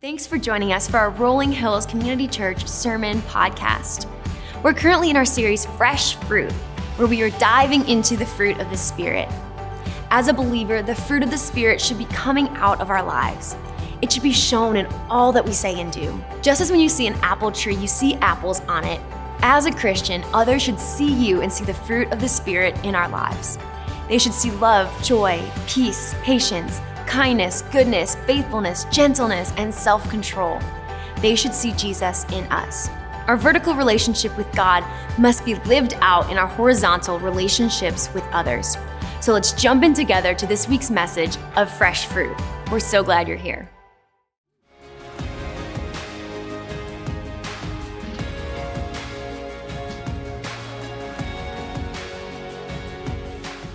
Thanks for joining us for our Rolling Hills Community Church Sermon Podcast. We're currently in our series Fresh Fruit, where we are diving into the fruit of the Spirit. As a believer, the fruit of the Spirit should be coming out of our lives. It should be shown in all that we say and do. Just as when you see an apple tree, you see apples on it. As a Christian, others should see you and see the fruit of the Spirit in our lives. They should see love, joy, peace, patience, kindness, goodness, faithfulness, gentleness, and self control. They should see Jesus in us. Our vertical relationship with God must be lived out in our horizontal relationships with others. So let's jump in together to this week's message of fresh fruit. We're so glad you're here.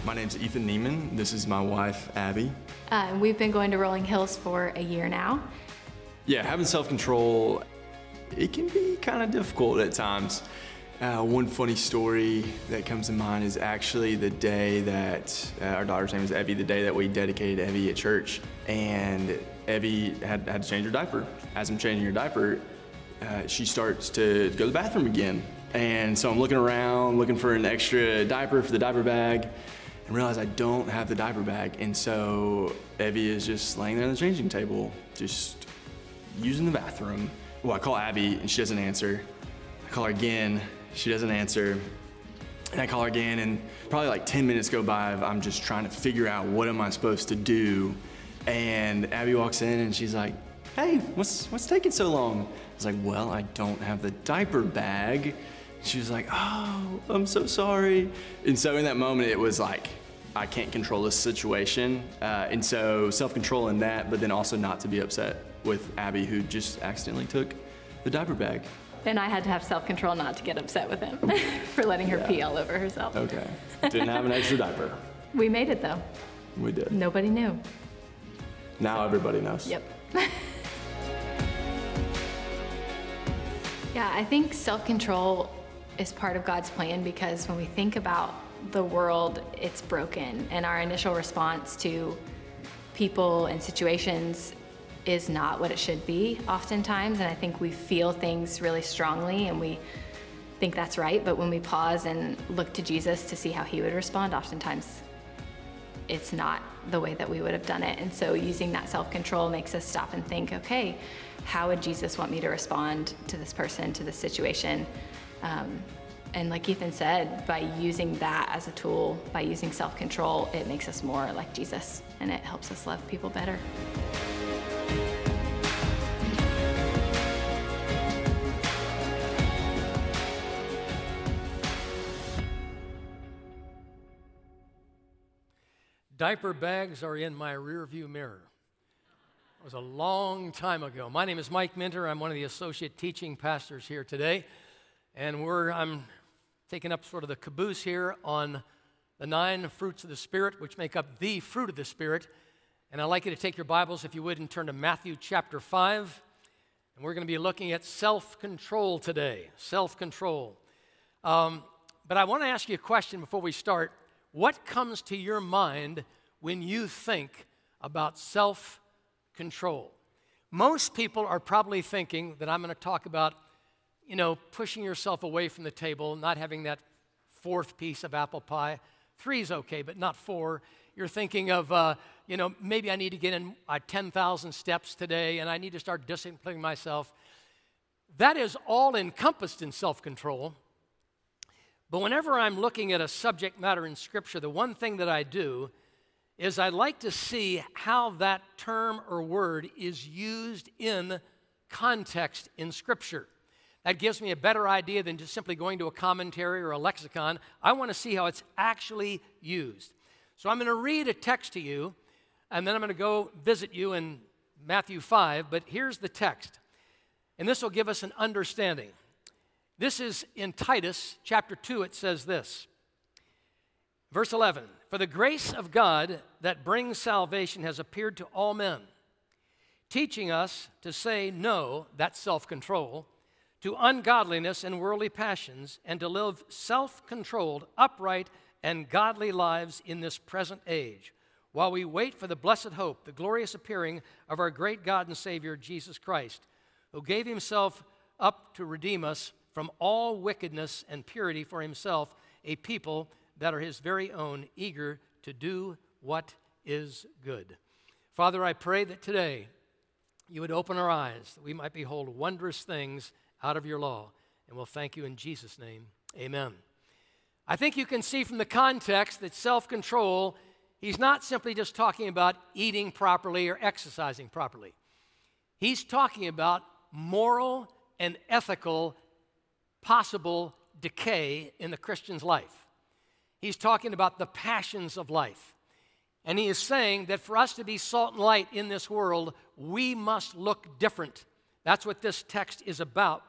My name's Ethan Neiman. This is my wife, Abby. Uh, we've been going to Rolling Hills for a year now. Yeah, having self control, it can be kind of difficult at times. Uh, one funny story that comes to mind is actually the day that uh, our daughter's name is Evie, the day that we dedicated Evie at church. And Evie had, had to change her diaper. As I'm changing her diaper, uh, she starts to go to the bathroom again. And so I'm looking around, looking for an extra diaper for the diaper bag and realize I don't have the diaper bag. And so Evie is just laying there on the changing table, just using the bathroom. Well, I call Abby and she doesn't answer. I call her again, she doesn't answer. And I call her again, and probably like 10 minutes go by. I'm just trying to figure out what am I supposed to do. And Abby walks in and she's like, "Hey, what's what's taking so long?" I was like, "Well, I don't have the diaper bag." She was like, "Oh, I'm so sorry." And so in that moment, it was like, I can't control this situation, uh, and so self-control in that, but then also not to be upset with Abby who just accidentally took the diaper bag. Then I had to have self control not to get upset with him for letting her Yeah. pee all over herself. Okay, didn't have an extra diaper. We made it though. We did. Nobody knew. Now everybody knows. Yep. yeah, I think self control is part of God's plan because when we think about the world, it's broken, and our initial response to people and situations is not what it should be oftentimes. And I think we feel things really strongly and we think that's right, but when we pause and look to Jesus to see how he would respond, oftentimes it's not the way that we would have done it. And so using that self control makes us stop and think, okay, how would Jesus want me to respond to this person, to this situation? Um, and like Ethan said, by using that as a tool, by using self control, it makes us more like Jesus and it helps us love people better. Diaper bags are in my rearview mirror. It was a long time ago. My name is Mike Minter. I'm one of the associate teaching pastors here today. And we're, I'm taking up sort of the caboose here on the nine fruits of the Spirit, which make up the fruit of the Spirit. And I'd like you to take your Bibles, if you would, and turn to Matthew chapter 5. And we're going to be looking at self control today. Self control. Um, but I want to ask you a question before we start. What comes to your mind when you think about self control? Most people are probably thinking that I'm going to talk about, you know, pushing yourself away from the table, not having that fourth piece of apple pie. Three's okay, but not four. You're thinking of, uh, you know, maybe I need to get in uh, 10,000 steps today and I need to start disciplining myself. That is all encompassed in self control. But whenever I'm looking at a subject matter in Scripture, the one thing that I do is I like to see how that term or word is used in context in Scripture. That gives me a better idea than just simply going to a commentary or a lexicon. I want to see how it's actually used. So I'm going to read a text to you, and then I'm going to go visit you in Matthew 5. But here's the text, and this will give us an understanding. This is in Titus chapter 2, it says this. Verse 11 For the grace of God that brings salvation has appeared to all men, teaching us to say no, that's self control, to ungodliness and worldly passions, and to live self controlled, upright, and godly lives in this present age, while we wait for the blessed hope, the glorious appearing of our great God and Savior, Jesus Christ, who gave himself up to redeem us from all wickedness and purity for himself, a people that are his very own, eager to do what is good. Father, I pray that today you would open our eyes, that we might behold wondrous things out of your law. And we'll thank you in Jesus' name. Amen. I think you can see from the context that self control he's not simply just talking about eating properly or exercising properly. He's talking about moral and ethical possible decay in the Christian's life. He's talking about the passions of life. And he is saying that for us to be salt and light in this world, we must look different. That's what this text is about.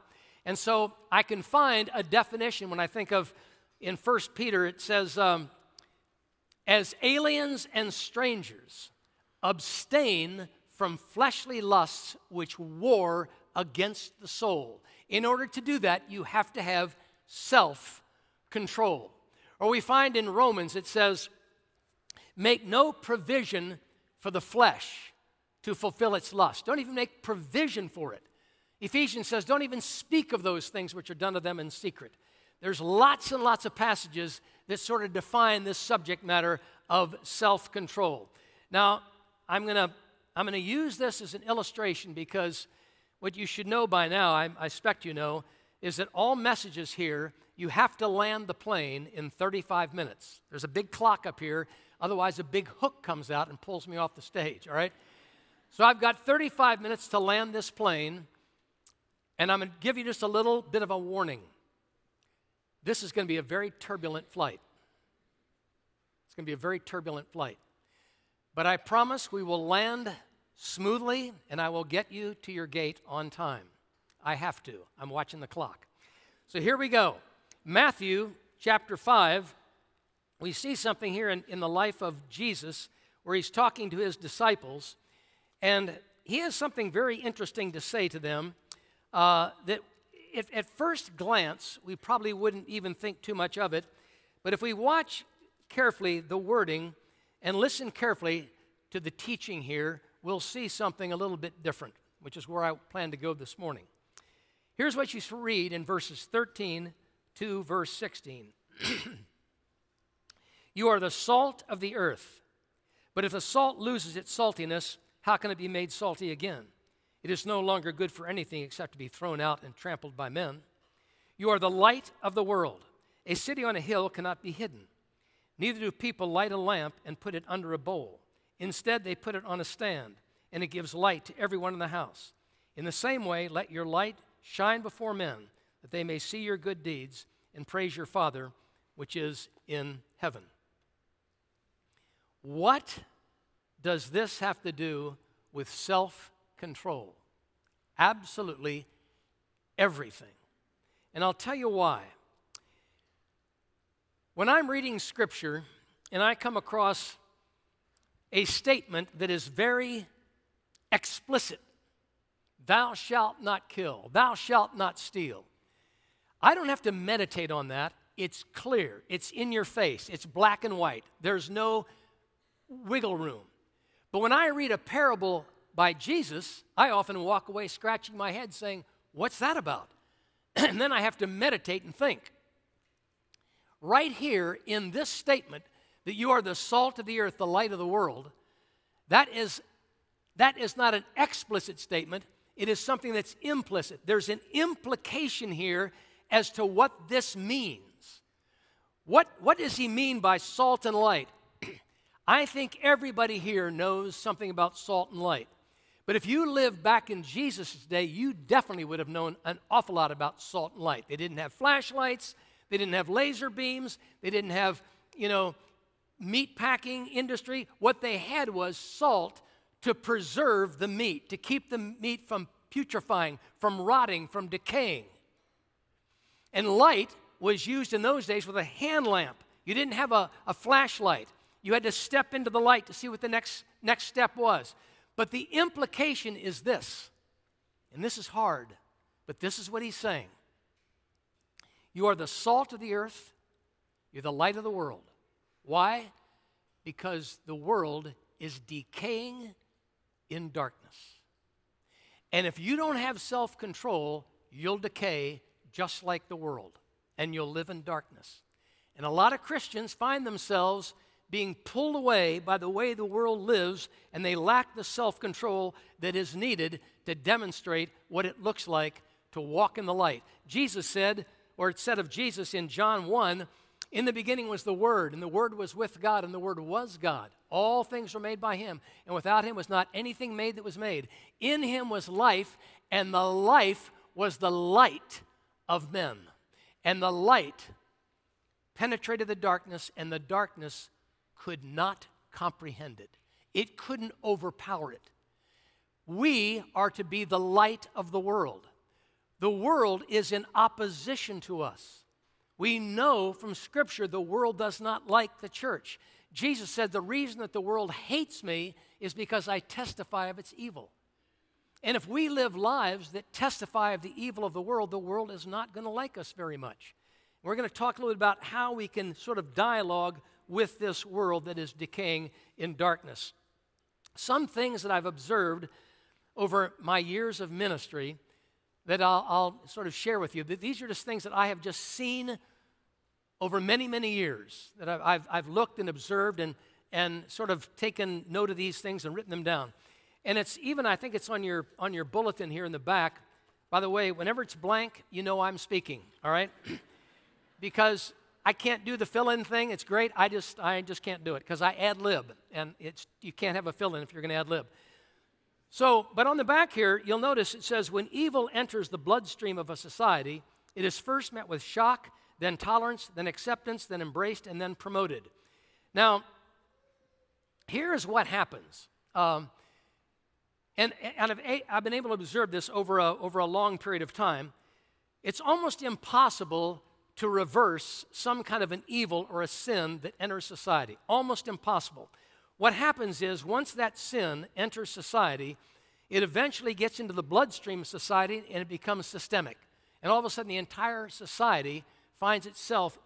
And so I can find a definition when I think of in 1 Peter, it says, um, as aliens and strangers, abstain from fleshly lusts which war against the soul. In order to do that, you have to have self control. Or we find in Romans it says, Make no provision for the flesh to fulfill its lust. Don't even make provision for it. Ephesians says, Don't even speak of those things which are done to them in secret. There's lots and lots of passages that sort of define this subject matter of self control. Now, I'm going to I'm going to use this as an illustration because what you should know by now, I, I expect you know, is that all messages here, you have to land the plane in 35 minutes. There's a big clock up here, otherwise, a big hook comes out and pulls me off the stage, all right? So I've got 35 minutes to land this plane, and I'm going to give you just a little bit of a warning. This is going to be a very turbulent flight. It's going to be a very turbulent flight. But I promise we will land smoothly and I will get you to your gate on time. I have to. I'm watching the clock. So here we go. Matthew chapter 5. We see something here in, in the life of Jesus where he's talking to his disciples, and he has something very interesting to say to them uh, that if, at first glance, we probably wouldn't even think too much of it. But if we watch carefully the wording and listen carefully to the teaching here, we'll see something a little bit different, which is where I plan to go this morning. Here's what you read in verses 13 to verse 16 You are the salt of the earth. But if the salt loses its saltiness, how can it be made salty again? It is no longer good for anything except to be thrown out and trampled by men. You are the light of the world. A city on a hill cannot be hidden. Neither do people light a lamp and put it under a bowl. Instead, they put it on a stand, and it gives light to everyone in the house. In the same way, let your light shine before men, that they may see your good deeds and praise your Father, which is in heaven. What does this have to do with self control. Absolutely everything. And I'll tell you why. When I'm reading scripture and I come across a statement that is very explicit Thou shalt not kill, thou shalt not steal. I don't have to meditate on that. It's clear, it's in your face, it's black and white. There's no wiggle room. But when I read a parable by Jesus, I often walk away scratching my head saying, What's that about? and then I have to meditate and think. Right here in this statement, that you are the salt of the earth, the light of the world, that is, that is not an explicit statement, it is something that's implicit. There's an implication here as to what this means. What, what does he mean by salt and light? I think everybody here knows something about salt and light. But if you lived back in Jesus' day, you definitely would have known an awful lot about salt and light. They didn't have flashlights, they didn't have laser beams, they didn't have, you know, meat packing industry. What they had was salt to preserve the meat, to keep the meat from putrefying, from rotting, from decaying. And light was used in those days with a hand lamp. You didn't have a, a flashlight. You had to step into the light to see what the next, next step was. But the implication is this, and this is hard, but this is what he's saying. You are the salt of the earth, you're the light of the world. Why? because the world is decaying in darkness. And if you don't have self control, you'll decay just like the world and you'll live in darkness. And a lot of Christians find themselves being pulled away by the way the world lives, and they lack the self control that is needed to demonstrate what it looks like to walk in the light. Jesus said, or it said of Jesus in John 1, in the beginning was the Word, and the Word was with God, and the Word was God. All things were made by Him, and without Him was not anything made that was made. In Him was life, and the life was the light of men. And the light penetrated the darkness, and the darkness could not comprehend it. It couldn't overpower it. We are to be the light of the world. The world is in opposition to us. We know from Scripture the world does not like the church. Jesus said, The reason that the world hates me is because I testify of its evil. And if we live lives that testify of the evil of the world, the world is not going to like us very much. We're going to talk a little bit about how we can sort of dialogue with this world that is decaying in darkness. Some things that I've observed over my years of ministry that I'll, I'll, sort of share with you. These are just things that I have just seen over many, many years that I've, I've, I've looked and observed and, and sort of taken note of these things and written them down. And it's even, I think it's on your, on your bulletin here in the back. By the way, whenever it's blank, you know I'm speaking, all right? because I can't do the fill in thing. It's great. I just, I just can't do it because I ad lib. And it's, you can't have a fill in if you're going to ad lib. So, but on the back here, you'll notice it says when evil enters the bloodstream of a society, it is first met with shock, then tolerance, then acceptance, then embraced, and then promoted. Now, here is what happens. Um, and, and I've, I've, been able to observe this over a, over a long period of time. It's almost impossible to reverse some kind of an evil or a sin that enters society. Almost impossible. What happens is once that sin enters society, it eventually gets into the bloodstream of society and it becomes systemic. And all of a sudden, the entire society finds itself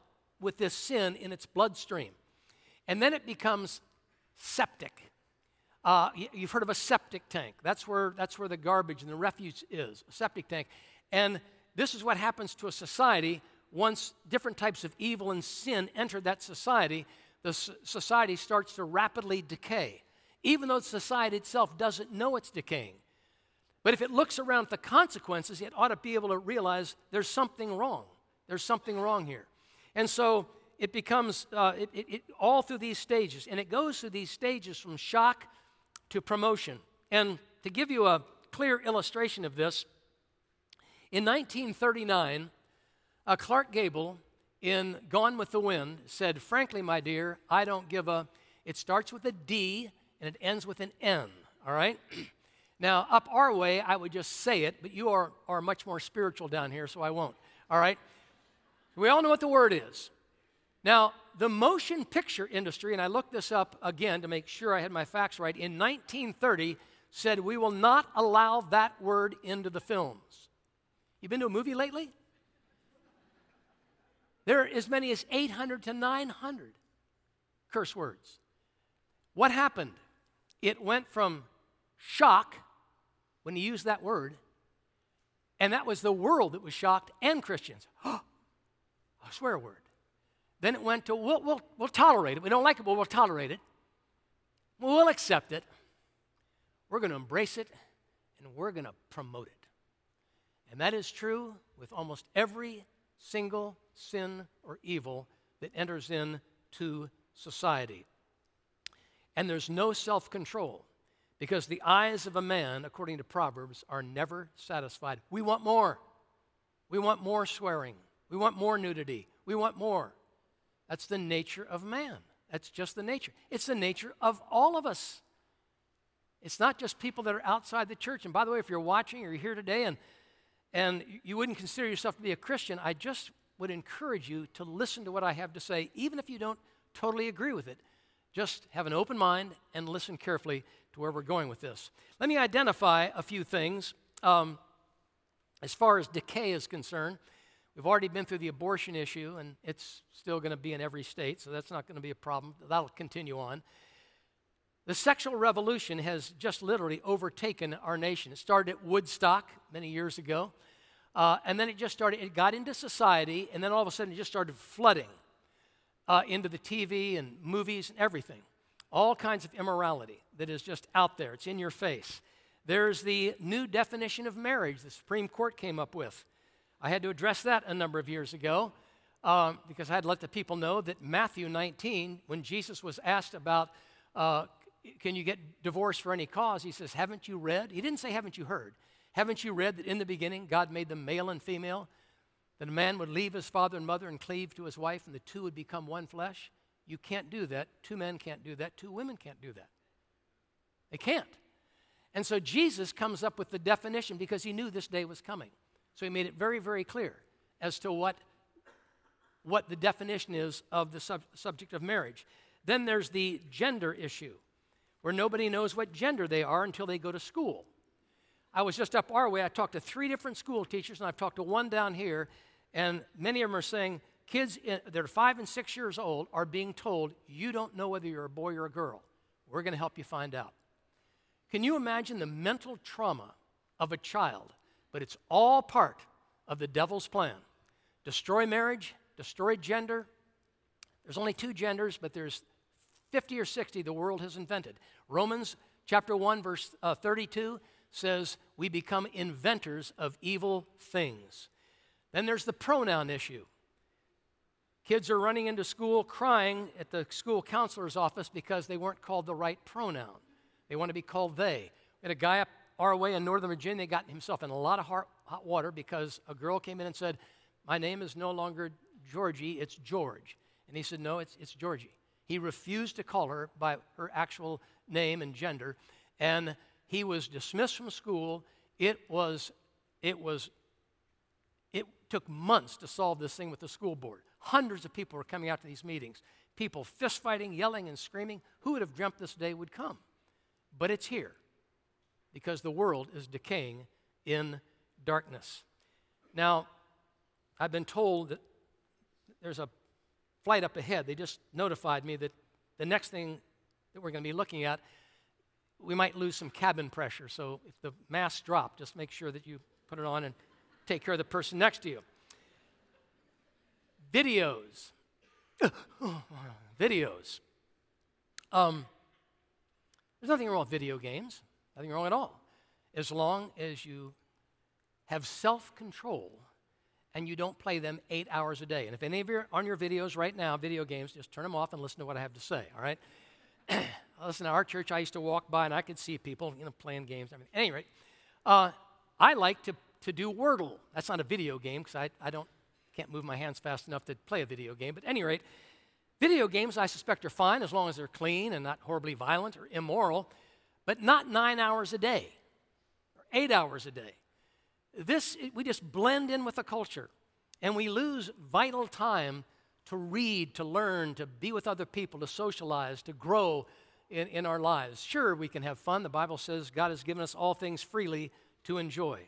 with this sin in its bloodstream. And then it becomes septic. Uh, you've heard of a septic tank. That's where, that's where the garbage and the refuse is, a septic tank. And this is what happens to a society once different types of evil and sin enter that society. The society starts to rapidly decay, even though society itself doesn't know it's decaying. But if it looks around at the consequences, it ought to be able to realize there's something wrong. There's something wrong here. And so it becomes uh, it, it, it, all through these stages, and it goes through these stages from shock to promotion. And to give you a clear illustration of this, in 1939, uh, Clark Gable in Gone with the Wind said, Frankly, my dear, I don't give a. It starts with a D and it ends with an N, all right? now, up our way, I would just say it, but you are, are much more spiritual down here, so I won't, all right? We all know what the word is. Now, the motion picture industry, and I looked this up again to make sure I had my facts right, in 1930 said we will not allow that word into the films. You been to a movie lately? There are as many as 800 to 900 curse words. What happened? It went from shock when he used that word, and that was the world that was shocked and Christians. Oh, a swear word. Then it went to, we'll, we'll, we'll tolerate it. We don't like it, but we'll tolerate it. We'll accept it. We're going to embrace it, and we're going to promote it. And that is true with almost every single sin or evil that enters into society. And there's no self control because the eyes of a man, according to Proverbs, are never satisfied. We want more. We want more swearing. We want more nudity. We want more. That's the nature of man. That's just the nature. It's the nature of all of us. It's not just people that are outside the church. And by the way, if you're watching or you're here today and, and you wouldn't consider yourself to be a Christian, I just would encourage you to listen to what I have to say, even if you don't totally agree with it. Just have an open mind and listen carefully to where we're going with this. Let me identify a few things um, as far as decay is concerned. We've already been through the abortion issue, and it's still going to be in every state, so that's not going to be a problem. That'll continue on. The sexual revolution has just literally overtaken our nation. It started at Woodstock many years ago, uh, and then it just started, it got into society, and then all of a sudden it just started flooding uh, into the TV and movies and everything. All kinds of immorality that is just out there, it's in your face. There's the new definition of marriage the Supreme Court came up with. I had to address that a number of years ago um, because I had to let the people know that Matthew 19, when Jesus was asked about uh, can you get divorced for any cause? He says, Haven't you read? He didn't say, Haven't you heard? Haven't you read that in the beginning God made them male and female? That a man would leave his father and mother and cleave to his wife, and the two would become one flesh? You can't do that. Two men can't do that. Two women can't do that. They can't. And so Jesus comes up with the definition because he knew this day was coming. So he made it very, very clear as to what, what the definition is of the sub- subject of marriage. Then there's the gender issue where nobody knows what gender they are until they go to school. I was just up our way. I talked to three different school teachers, and I've talked to one down here, and many of them are saying kids that are five and six years old are being told, You don't know whether you're a boy or a girl. We're going to help you find out. Can you imagine the mental trauma of a child? But it's all part of the devil's plan destroy marriage, destroy gender. There's only two genders, but there's 50 or 60 the world has invented. Romans chapter 1, verse uh, 32 says, We become inventors of evil things. Then there's the pronoun issue. Kids are running into school crying at the school counselor's office because they weren't called the right pronoun. They want to be called they. We had a guy up our way in Northern Virginia got himself in a lot of hot, hot water because a girl came in and said, My name is no longer Georgie, it's George. And he said, No, it's, it's Georgie. He refused to call her by her actual name and gender, and he was dismissed from school. It was, it was, it took months to solve this thing with the school board. Hundreds of people were coming out to these meetings. People fist fighting, yelling, and screaming. Who would have dreamt this day would come? But it's here because the world is decaying in darkness. Now, I've been told that there's a flight up ahead, they just notified me that the next thing that we're going to be looking at, we might lose some cabin pressure. So if the masks drop, just make sure that you put it on and take care of the person next to you. Videos. videos. Um, there's nothing wrong with video games, nothing wrong at all, as long as you have self control and you don't play them eight hours a day. And if any of you are on your videos right now, video games, just turn them off and listen to what I have to say, all right? listen, our church, I used to walk by and I could see people, you know, playing games. I At any rate, uh, I like to, to do Wordle. That's not a video game because I, I don't, can't move my hands fast enough to play a video game. But at any rate, video games I suspect are fine as long as they're clean and not horribly violent or immoral, but not nine hours a day or eight hours a day. This, we just blend in with the culture and we lose vital time to read, to learn, to be with other people, to socialize, to grow in, in our lives. Sure, we can have fun. The Bible says God has given us all things freely to enjoy.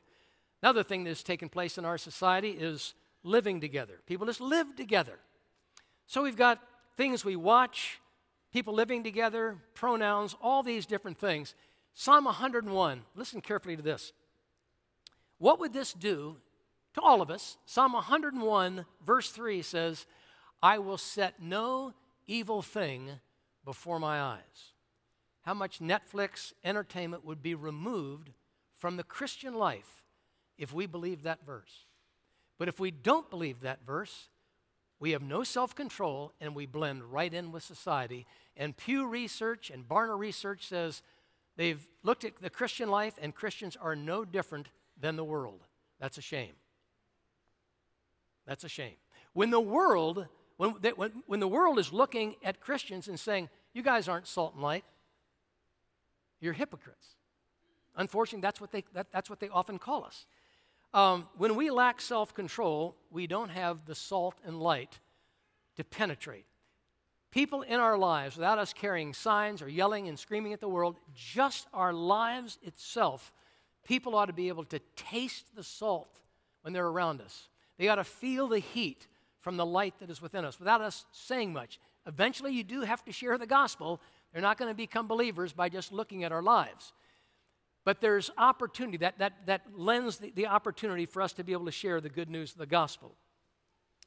Another thing that's taken place in our society is living together. People just live together. So we've got things we watch, people living together, pronouns, all these different things. Psalm 101, listen carefully to this. What would this do to all of us? Psalm 101, verse 3 says, I will set no evil thing before my eyes. How much Netflix entertainment would be removed from the Christian life if we believe that verse. But if we don't believe that verse, we have no self control and we blend right in with society. And Pew Research and Barna Research says they've looked at the Christian life, and Christians are no different than the world. That's a shame. That's a shame. When the world, when, they, when, when the world is looking at Christians and saying, you guys aren't salt and light, you're hypocrites. Unfortunately, that's what they, that, that's what they often call us. Um, when we lack self control, we don't have the salt and light to penetrate. People in our lives, without us carrying signs or yelling and screaming at the world, just our lives itself People ought to be able to taste the salt when they're around us. They ought to feel the heat from the light that is within us without us saying much. Eventually, you do have to share the gospel. They're not going to become believers by just looking at our lives. But there's opportunity, that, that, that lends the, the opportunity for us to be able to share the good news of the gospel.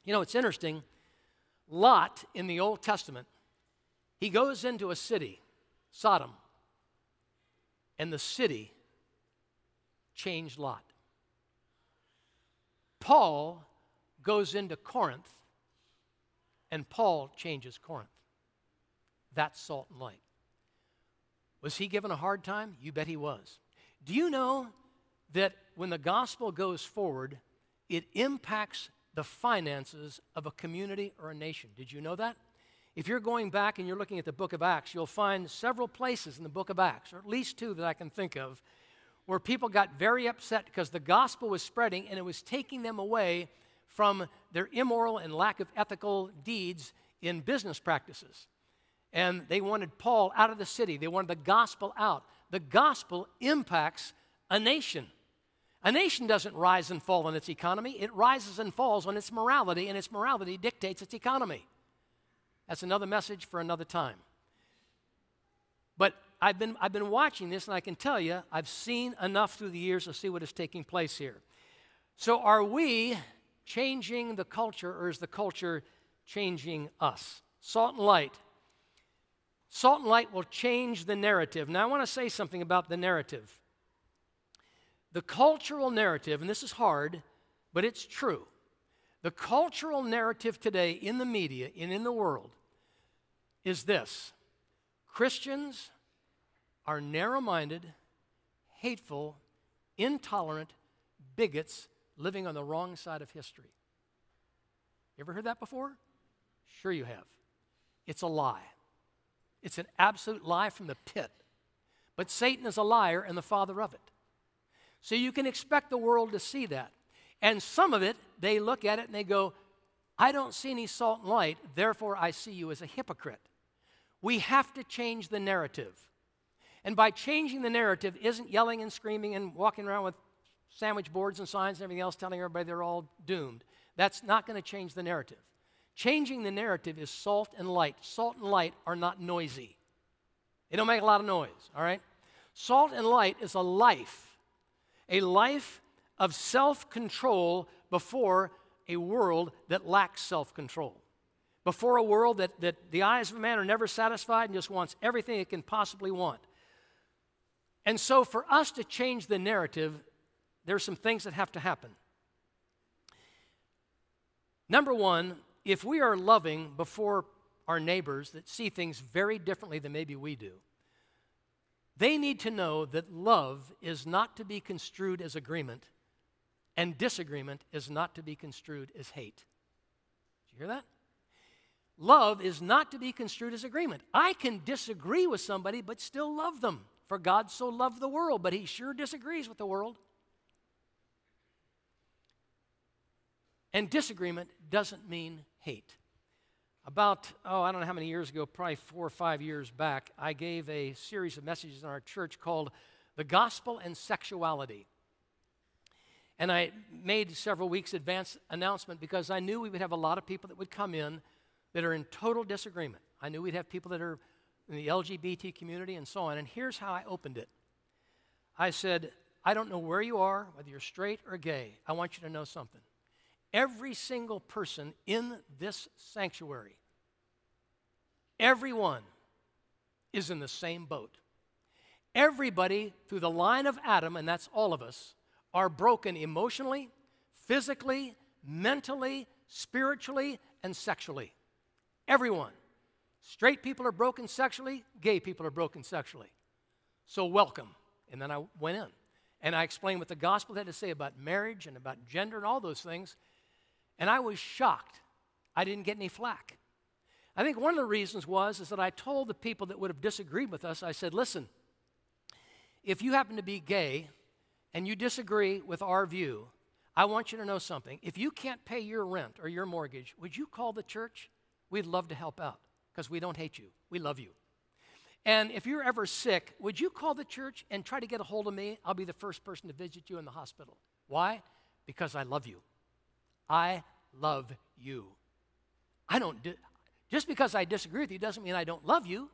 You know, it's interesting. Lot in the Old Testament, he goes into a city, Sodom, and the city changed Lot. Paul goes into Corinth, and Paul changes Corinth. That's salt and light. Was he given a hard time? You bet he was. Do you know that when the gospel goes forward, it impacts the finances of a community or a nation? Did you know that? If you're going back and you're looking at the book of Acts, you'll find several places in the book of Acts, or at least two that I can think of, where people got very upset because the gospel was spreading and it was taking them away from their immoral and lack of ethical deeds in business practices. And they wanted Paul out of the city, they wanted the gospel out. The gospel impacts a nation. A nation doesn't rise and fall on its economy, it rises and falls on its morality, and its morality dictates its economy. That's another message for another time. But I've been, I've been watching this, and I can tell you, I've seen enough through the years to see what is taking place here. So, are we changing the culture, or is the culture changing us? Salt and light. Salt and light will change the narrative. Now, I want to say something about the narrative. The cultural narrative, and this is hard, but it's true. The cultural narrative today in the media and in the world is this Christians are narrow minded, hateful, intolerant bigots living on the wrong side of history. You ever heard that before? Sure, you have. It's a lie. It's an absolute lie from the pit. But Satan is a liar and the father of it. So you can expect the world to see that. And some of it, they look at it and they go, I don't see any salt and light, therefore I see you as a hypocrite. We have to change the narrative. And by changing the narrative isn't yelling and screaming and walking around with sandwich boards and signs and everything else telling everybody they're all doomed. That's not going to change the narrative. Changing the narrative is salt and light. Salt and light are not noisy. They don't make a lot of noise, all right? Salt and light is a life, a life of self control before a world that lacks self control. Before a world that, that the eyes of a man are never satisfied and just wants everything it can possibly want. And so, for us to change the narrative, there's some things that have to happen. Number one, if we are loving before our neighbors that see things very differently than maybe we do, they need to know that love is not to be construed as agreement, and disagreement is not to be construed as hate. Did you hear that? Love is not to be construed as agreement. I can disagree with somebody but still love them. For God so loved the world, but he sure disagrees with the world. And disagreement doesn't mean hate. About, oh, I don't know how many years ago, probably four or five years back, I gave a series of messages in our church called The Gospel and Sexuality. And I made several weeks advance announcement because I knew we would have a lot of people that would come in that are in total disagreement. I knew we'd have people that are in the LGBT community and so on. And here's how I opened it I said, I don't know where you are, whether you're straight or gay. I want you to know something. Every single person in this sanctuary, everyone is in the same boat. Everybody through the line of Adam, and that's all of us, are broken emotionally, physically, mentally, spiritually, and sexually. Everyone. Straight people are broken sexually, gay people are broken sexually. So welcome. And then I went in and I explained what the gospel had to say about marriage and about gender and all those things. And I was shocked. I didn't get any flack. I think one of the reasons was is that I told the people that would have disagreed with us, I said, listen, if you happen to be gay and you disagree with our view, I want you to know something. If you can't pay your rent or your mortgage, would you call the church? We'd love to help out because we don't hate you. We love you. And if you're ever sick, would you call the church and try to get a hold of me? I'll be the first person to visit you in the hospital. Why? Because I love you. I love you. I don't, just because I disagree with you doesn't mean I don't love you.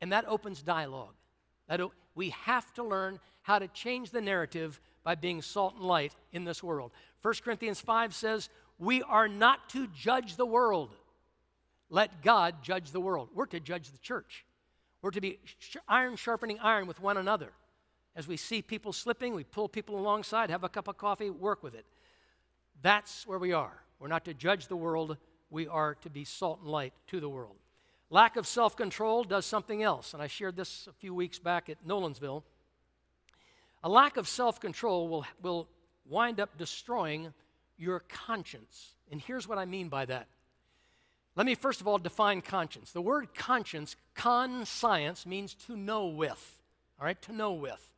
And that opens dialogue. That o- we have to learn how to change the narrative by being salt and light in this world. 1 Corinthians 5 says, We are not to judge the world. Let God judge the world. We're to judge the church. We're to be iron sharpening iron with one another. As we see people slipping, we pull people alongside, have a cup of coffee, work with it. That's where we are. We're not to judge the world, we are to be salt and light to the world. Lack of self control does something else, and I shared this a few weeks back at Nolensville. A lack of self control will, will wind up destroying your conscience. And here's what I mean by that. Let me first of all define conscience. The word conscience, conscience, means to know with. All right, to know with.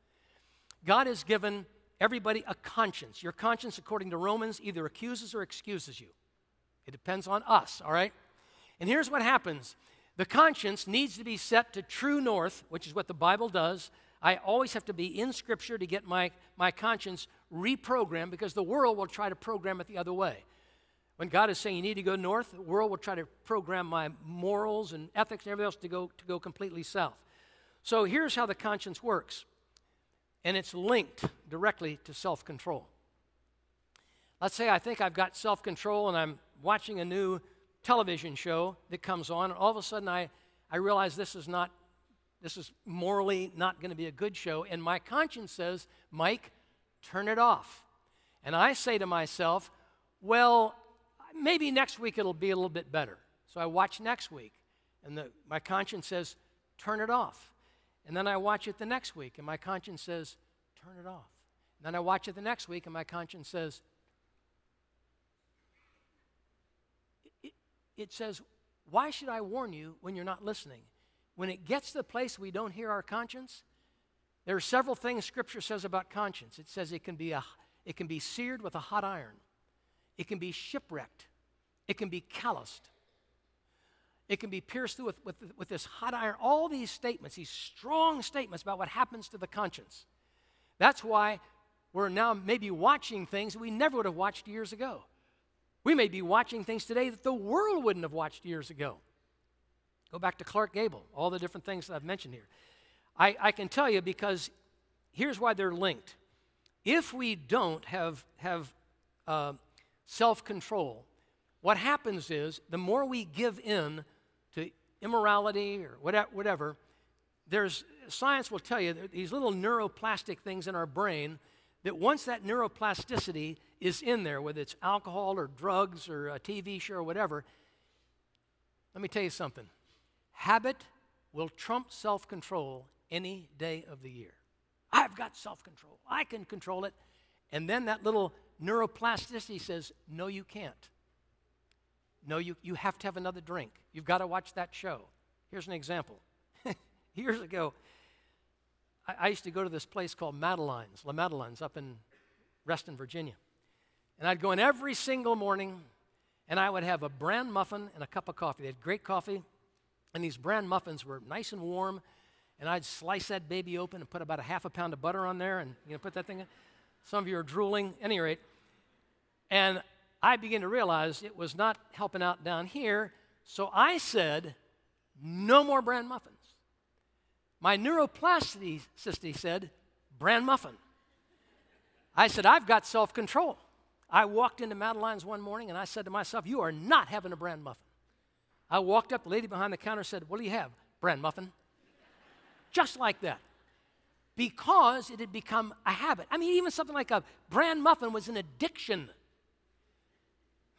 God has given everybody a conscience. Your conscience, according to Romans, either accuses or excuses you. It depends on us, all right? And here's what happens the conscience needs to be set to true north, which is what the Bible does. I always have to be in Scripture to get my, my conscience reprogrammed because the world will try to program it the other way. When God is saying you need to go north, the world will try to program my morals and ethics and everything else to go, to go completely south. So here's how the conscience works, and it's linked directly to self control. Let's say I think I've got self control and I'm watching a new television show that comes on, and all of a sudden I, I realize this is not, this is morally not going to be a good show, and my conscience says, Mike, turn it off. And I say to myself, well, maybe next week it'll be a little bit better. So I watch next week, and the, my conscience says, turn it off. And then I watch it the next week, and my conscience says, turn it off. And then I watch it the next week, and my conscience says, it, it says, why should I warn you when you're not listening? When it gets to the place we don't hear our conscience, there are several things Scripture says about conscience. It says it can be, a, it can be seared with a hot iron, it can be shipwrecked, it can be calloused, it can be pierced through with, with, with this hot iron. All these statements, these strong statements about what happens to the conscience. That's why we're now maybe watching things we never would have watched years ago. We may be watching things today that the world wouldn't have watched years ago. Go back to Clark Gable, all the different things that I've mentioned here. I, I can tell you because here's why they're linked. If we don't have, have uh, self control, what happens is the more we give in to immorality or whatever, there's science will tell you these little neuroplastic things in our brain that once that neuroplasticity is in there, whether it's alcohol or drugs or a TV show or whatever, let me tell you something. Habit will trump self control any day of the year. I've got self control, I can control it. And then that little neuroplasticity says, No, you can't. No, you, you have to have another drink. You've got to watch that show. Here's an example. Years ago, I, I, used to go to this place called Madeleine's, La Madeleine's up in Reston, Virginia. And I'd go in every single morning, and I would have a bran muffin and a cup of coffee. They had great coffee, and these bran muffins were nice and warm. And I'd slice that baby open and put about a half a pound of butter on there, and you know, put that thing in. Some of you are drooling, at any rate. And I began to realize it was not helping out down here. So I said, no more bran muffins. My neuroplasticity said, bran muffin. I said, I've got self control. I walked into Madeleine's one morning and I said to myself, You are not having a bran muffin. I walked up, the lady behind the counter said, What do you have? Bran muffin. Just like that. Because it had become a habit. I mean, even something like a bran muffin was an addiction.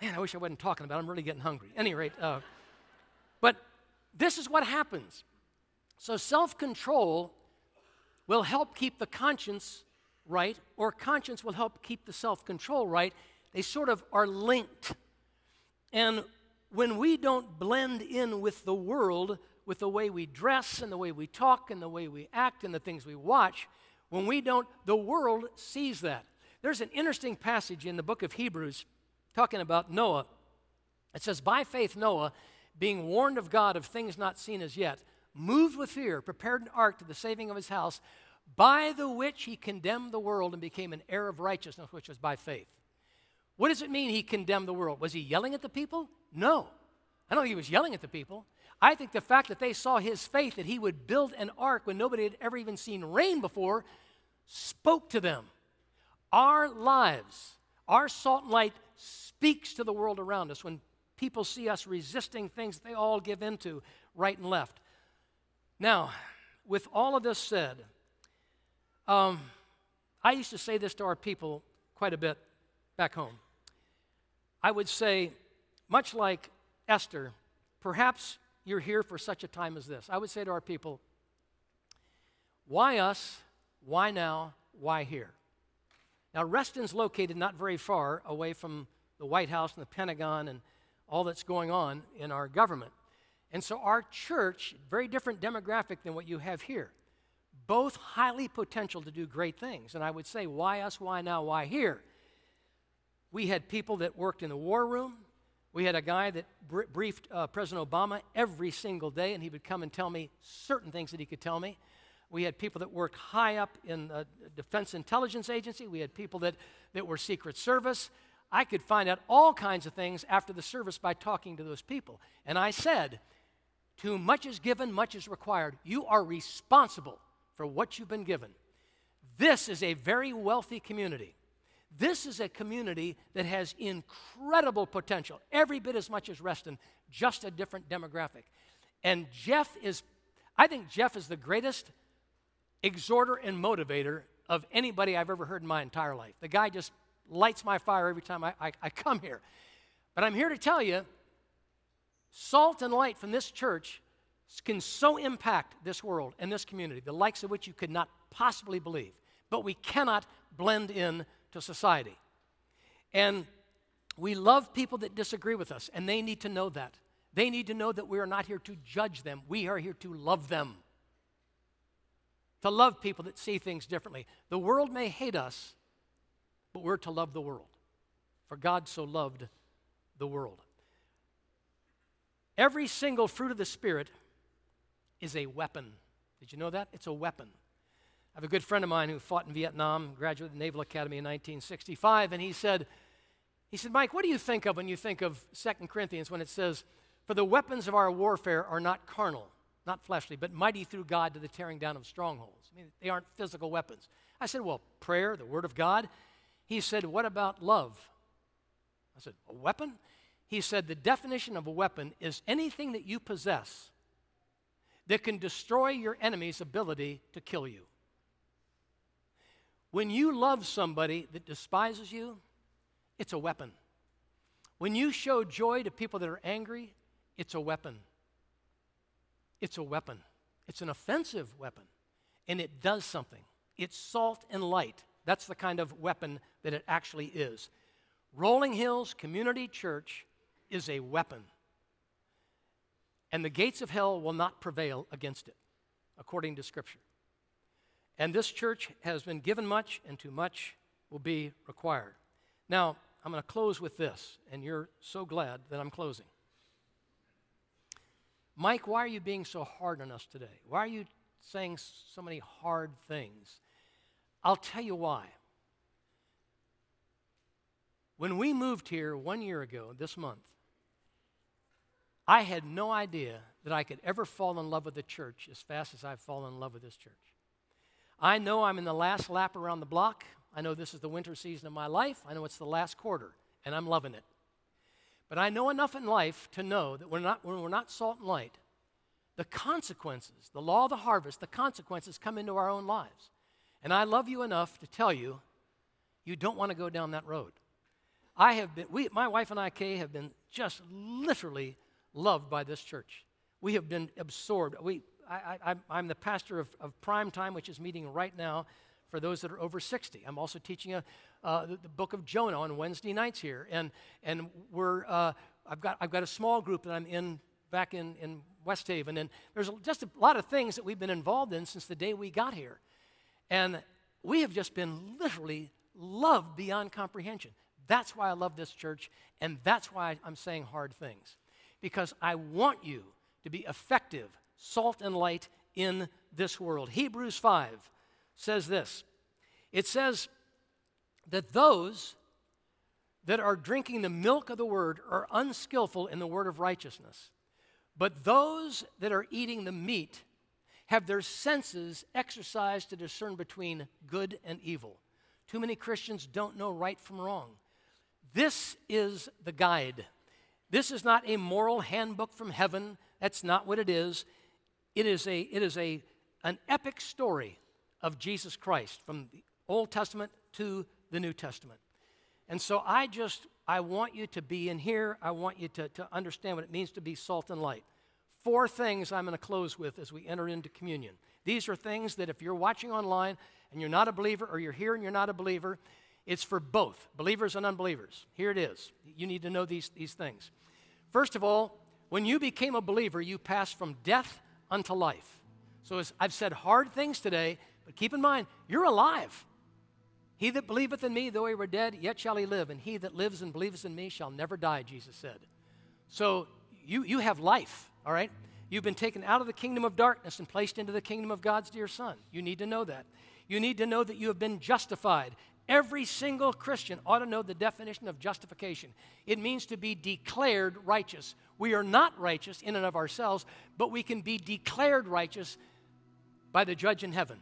Man, I wish I wasn't talking about it. I'm really getting hungry. At any rate, uh, but this is what happens. So self control will help keep the conscience right, or conscience will help keep the self control right. They sort of are linked. And when we don't blend in with the world, with the way we dress and the way we talk and the way we act and the things we watch, when we don't, the world sees that. There's an interesting passage in the book of Hebrews talking about Noah. It says, By faith, Noah, being warned of God of things not seen as yet, moved with fear, prepared an ark to the saving of his house, by the which he condemned the world and became an heir of righteousness, which was by faith. What does it mean he condemned the world? Was he yelling at the people? No. I don't think he was yelling at the people. I think the fact that they saw his faith that he would build an ark when nobody had ever even seen rain before spoke to them. Our lives, our salt and light speaks to the world around us when people see us resisting things they all give into right and left. Now, with all of this said, um, I used to say this to our people quite a bit back home. I would say, much like Esther, perhaps you're here for such a time as this. I would say to our people, why us? Why now? Why here? Now, Reston's located not very far away from the White House and the Pentagon and all that's going on in our government. And so, our church, very different demographic than what you have here, both highly potential to do great things. And I would say, why us? Why now? Why here? We had people that worked in the war room. We had a guy that br- briefed uh, President Obama every single day, and he would come and tell me certain things that he could tell me. We had people that worked high up in the Defense Intelligence Agency. We had people that, that were Secret Service. I could find out all kinds of things after the service by talking to those people. And I said, To much is given, much is required. You are responsible for what you've been given. This is a very wealthy community. This is a community that has incredible potential, every bit as much as Reston, just a different demographic. And Jeff is, I think Jeff is the greatest exhorter and motivator of anybody I've ever heard in my entire life. The guy just lights my fire every time I, I, I come here. But I'm here to tell you salt and light from this church can so impact this world and this community, the likes of which you could not possibly believe. But we cannot blend in to society. And we love people that disagree with us, and they need to know that. They need to know that we are not here to judge them, we are here to love them to love people that see things differently. The world may hate us, but we're to love the world. For God so loved the world. Every single fruit of the Spirit is a weapon. Did you know that? It's a weapon. I have a good friend of mine who fought in Vietnam, graduated the Naval Academy in 1965, and he said, he said, Mike, what do you think of when you think of 2 Corinthians when it says, For the weapons of our warfare are not carnal, not fleshly, but mighty through God to the tearing down of strongholds. I mean, they aren't physical weapons. I said, Well, prayer, the Word of God. He said, What about love? I said, A weapon? He said, The definition of a weapon is anything that you possess that can destroy your enemy's ability to kill you. When you love somebody that despises you, it's a weapon. When you show joy to people that are angry, it's a weapon it's a weapon. It's an offensive weapon, and it does something. It's salt and light. That's the kind of weapon that it actually is. Rolling Hills Community Church is a weapon, and the gates of hell will not prevail against it, according to Scripture. And this church has been given much, and too much will be required. Now, I'm going to close with this, and you're so glad that I'm closing. Mike, why are you being so hard on us today? Why are you saying so many hard things? I'll tell you why. When we moved here one year ago, this month, I had no idea that I could ever fall in love with the church as fast as I've fallen in love with this church. I know I'm in the last lap around the block. I know this is the winter season of my life. I know it's the last quarter, and I'm loving it. But I know enough in life to know that we're not, when we're not salt and light, the consequences, the law of the harvest, the consequences come into our own lives. And I love you enough to tell you, you don't want to go down that road. I have been, we, my wife and I, Kay, have been just literally loved by this church. We have been absorbed. We, I, am the pastor of, of Prime Time, which is meeting right now for those that are over 60. I'm also teaching a, uh, the, the, book of Jonah on Wednesday nights here. And, and we're, uh, I've, got, I've got a small group that I'm in back in, in Westhaven. And there's just a lot of things that we've been involved in since the day we got here. And we have just been literally loved beyond comprehension. That's why I love this church, and that's why I'm saying hard things. Because I want you to be effective, salt and light in this world. Hebrews 5 says this it says that those that are drinking the milk of the word are unskillful in the word of righteousness. But those that are eating the meat have their senses exercised to discern between good and evil. Too many Christians don't know right from wrong. This is the guide. This is not a moral handbook from heaven. That's not what it is. It is, a, it is a, an epic story of Jesus Christ from the Old Testament to the New Testament. And so I just, I want you to be in here. I want you to, to understand what it means to be salt and light. Four things I'm going to close with as we enter into communion. These are things that if you're watching online and you're not a believer, or you're here and you're not a believer, it's for both believers and unbelievers. Here it is. You need to know these, these things. First of all, when you became a believer, you passed from death unto life. So as I've said hard things today, but keep in mind, you're alive. He that believeth in me, though he were dead, yet shall he live. And he that lives and believeth in me shall never die, Jesus said. So you, you have life, all right? You've been taken out of the kingdom of darkness and placed into the kingdom of God's dear Son. You need to know that. You need to know that you have been justified. Every single Christian ought to know the definition of justification. It means to be declared righteous. We are not righteous in and of ourselves, but we can be declared righteous by the judge in heaven.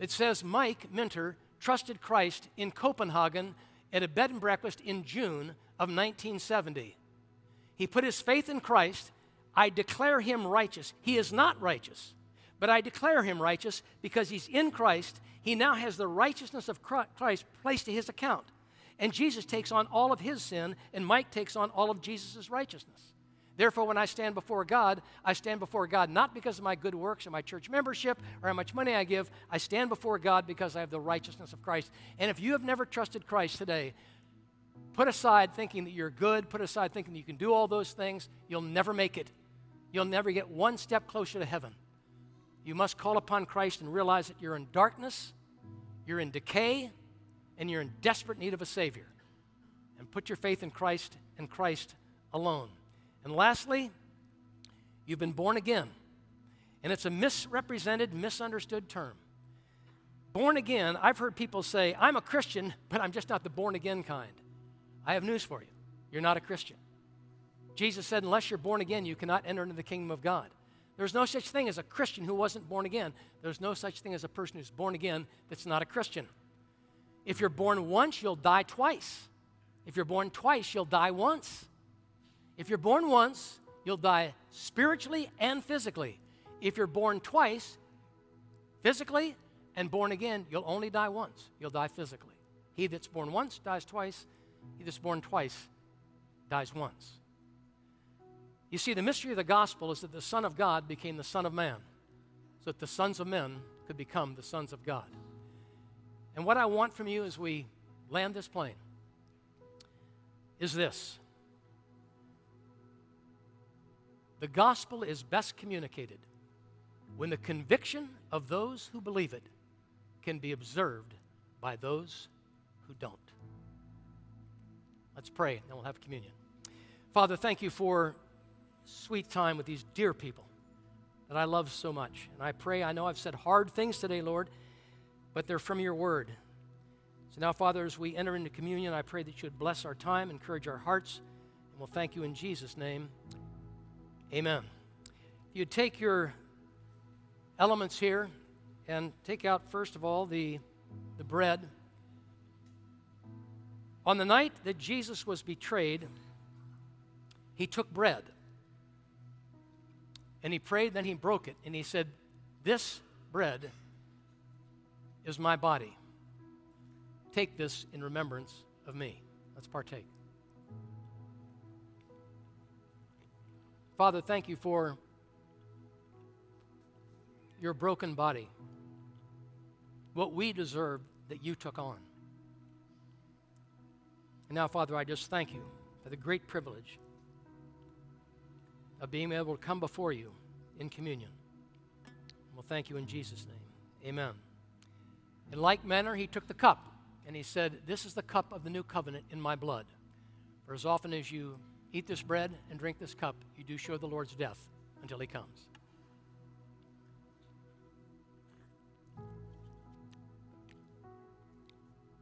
It says Mike Minter trusted Christ in Copenhagen at a bed and breakfast in June of 1970. He put his faith in Christ. I declare him righteous. He is not righteous, but I declare him righteous because he's in Christ. He now has the righteousness of Christ placed to his account. And Jesus takes on all of his sin, and Mike takes on all of Jesus' righteousness. Therefore, when I stand before God, I stand before God not because of my good works or my church membership or how much money I give. I stand before God because I have the righteousness of Christ. And if you have never trusted Christ today, put aside thinking that you're good, put aside thinking that you can do all those things. You'll never make it. You'll never get one step closer to heaven. You must call upon Christ and realize that you're in darkness, you're in decay, and you're in desperate need of a Savior. And put your faith in Christ and Christ alone. And lastly, you've been born again. And it's a misrepresented, misunderstood term. Born again, I've heard people say, I'm a Christian, but I'm just not the born again kind. I have news for you. You're not a Christian. Jesus said, unless you're born again, you cannot enter into the kingdom of God. There's no such thing as a Christian who wasn't born again. There's no such thing as a person who's born again that's not a Christian. If you're born once, you'll die twice. If you're born twice, you'll die once. If you're born once, you'll die spiritually and physically. If you're born twice, physically and born again, you'll only die once. You'll die physically. He that's born once dies twice. He that's born twice dies once. You see, the mystery of the gospel is that the Son of God became the Son of Man, so that the sons of men could become the sons of God. And what I want from you as we land this plane is this The gospel is best communicated when the conviction of those who believe it can be observed by those who don't. Let's pray, and we'll have communion. Father, thank you for sweet time with these dear people that I love so much. And I pray, I know I've said hard things today, Lord, but they're from your word. So now, Father, as we enter into communion, I pray that you would bless our time, encourage our hearts, and we'll thank you in Jesus' name. Amen. You take your elements here and take out, first of all, the, the bread. On the night that Jesus was betrayed, he took bread and he prayed, then he broke it, and he said, This bread is my body. Take this in remembrance of me. Let's partake. Father, thank you for your broken body, what we deserve that you took on. And now, Father, I just thank you for the great privilege of being able to come before you in communion. Well, thank you in Jesus' name. Amen. In like manner, he took the cup and he said, This is the cup of the new covenant in my blood. For as often as you Eat this bread and drink this cup. You do show the Lord's death until he comes.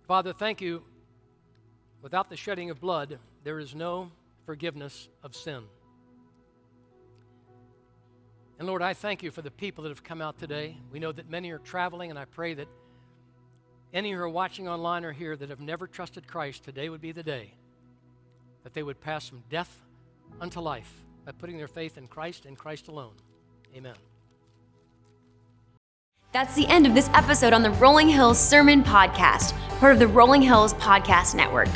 Father, thank you Without the shedding of blood, there is no forgiveness of sin. And Lord, I thank you for the people that have come out today. We know that many are traveling, and I pray that any who are watching online or here that have never trusted Christ, today would be the day that they would pass from death unto life by putting their faith in Christ and Christ alone. Amen. That's the end of this episode on the Rolling Hills Sermon Podcast, part of the Rolling Hills Podcast Network.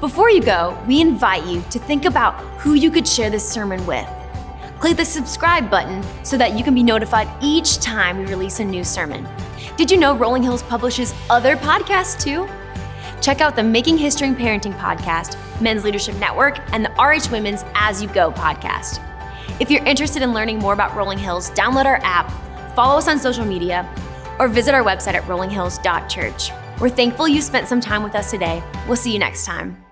Before you go, we invite you to think about who you could share this sermon with. Click the subscribe button so that you can be notified each time we release a new sermon. Did you know Rolling Hills publishes other podcasts too? Check out the Making History and Parenting podcast, Men's Leadership Network, and the RH Women's As You Go podcast. If you're interested in learning more about Rolling Hills, download our app, follow us on social media, or visit our website at rollinghills.church. We're thankful you spent some time with us today. We'll see you next time.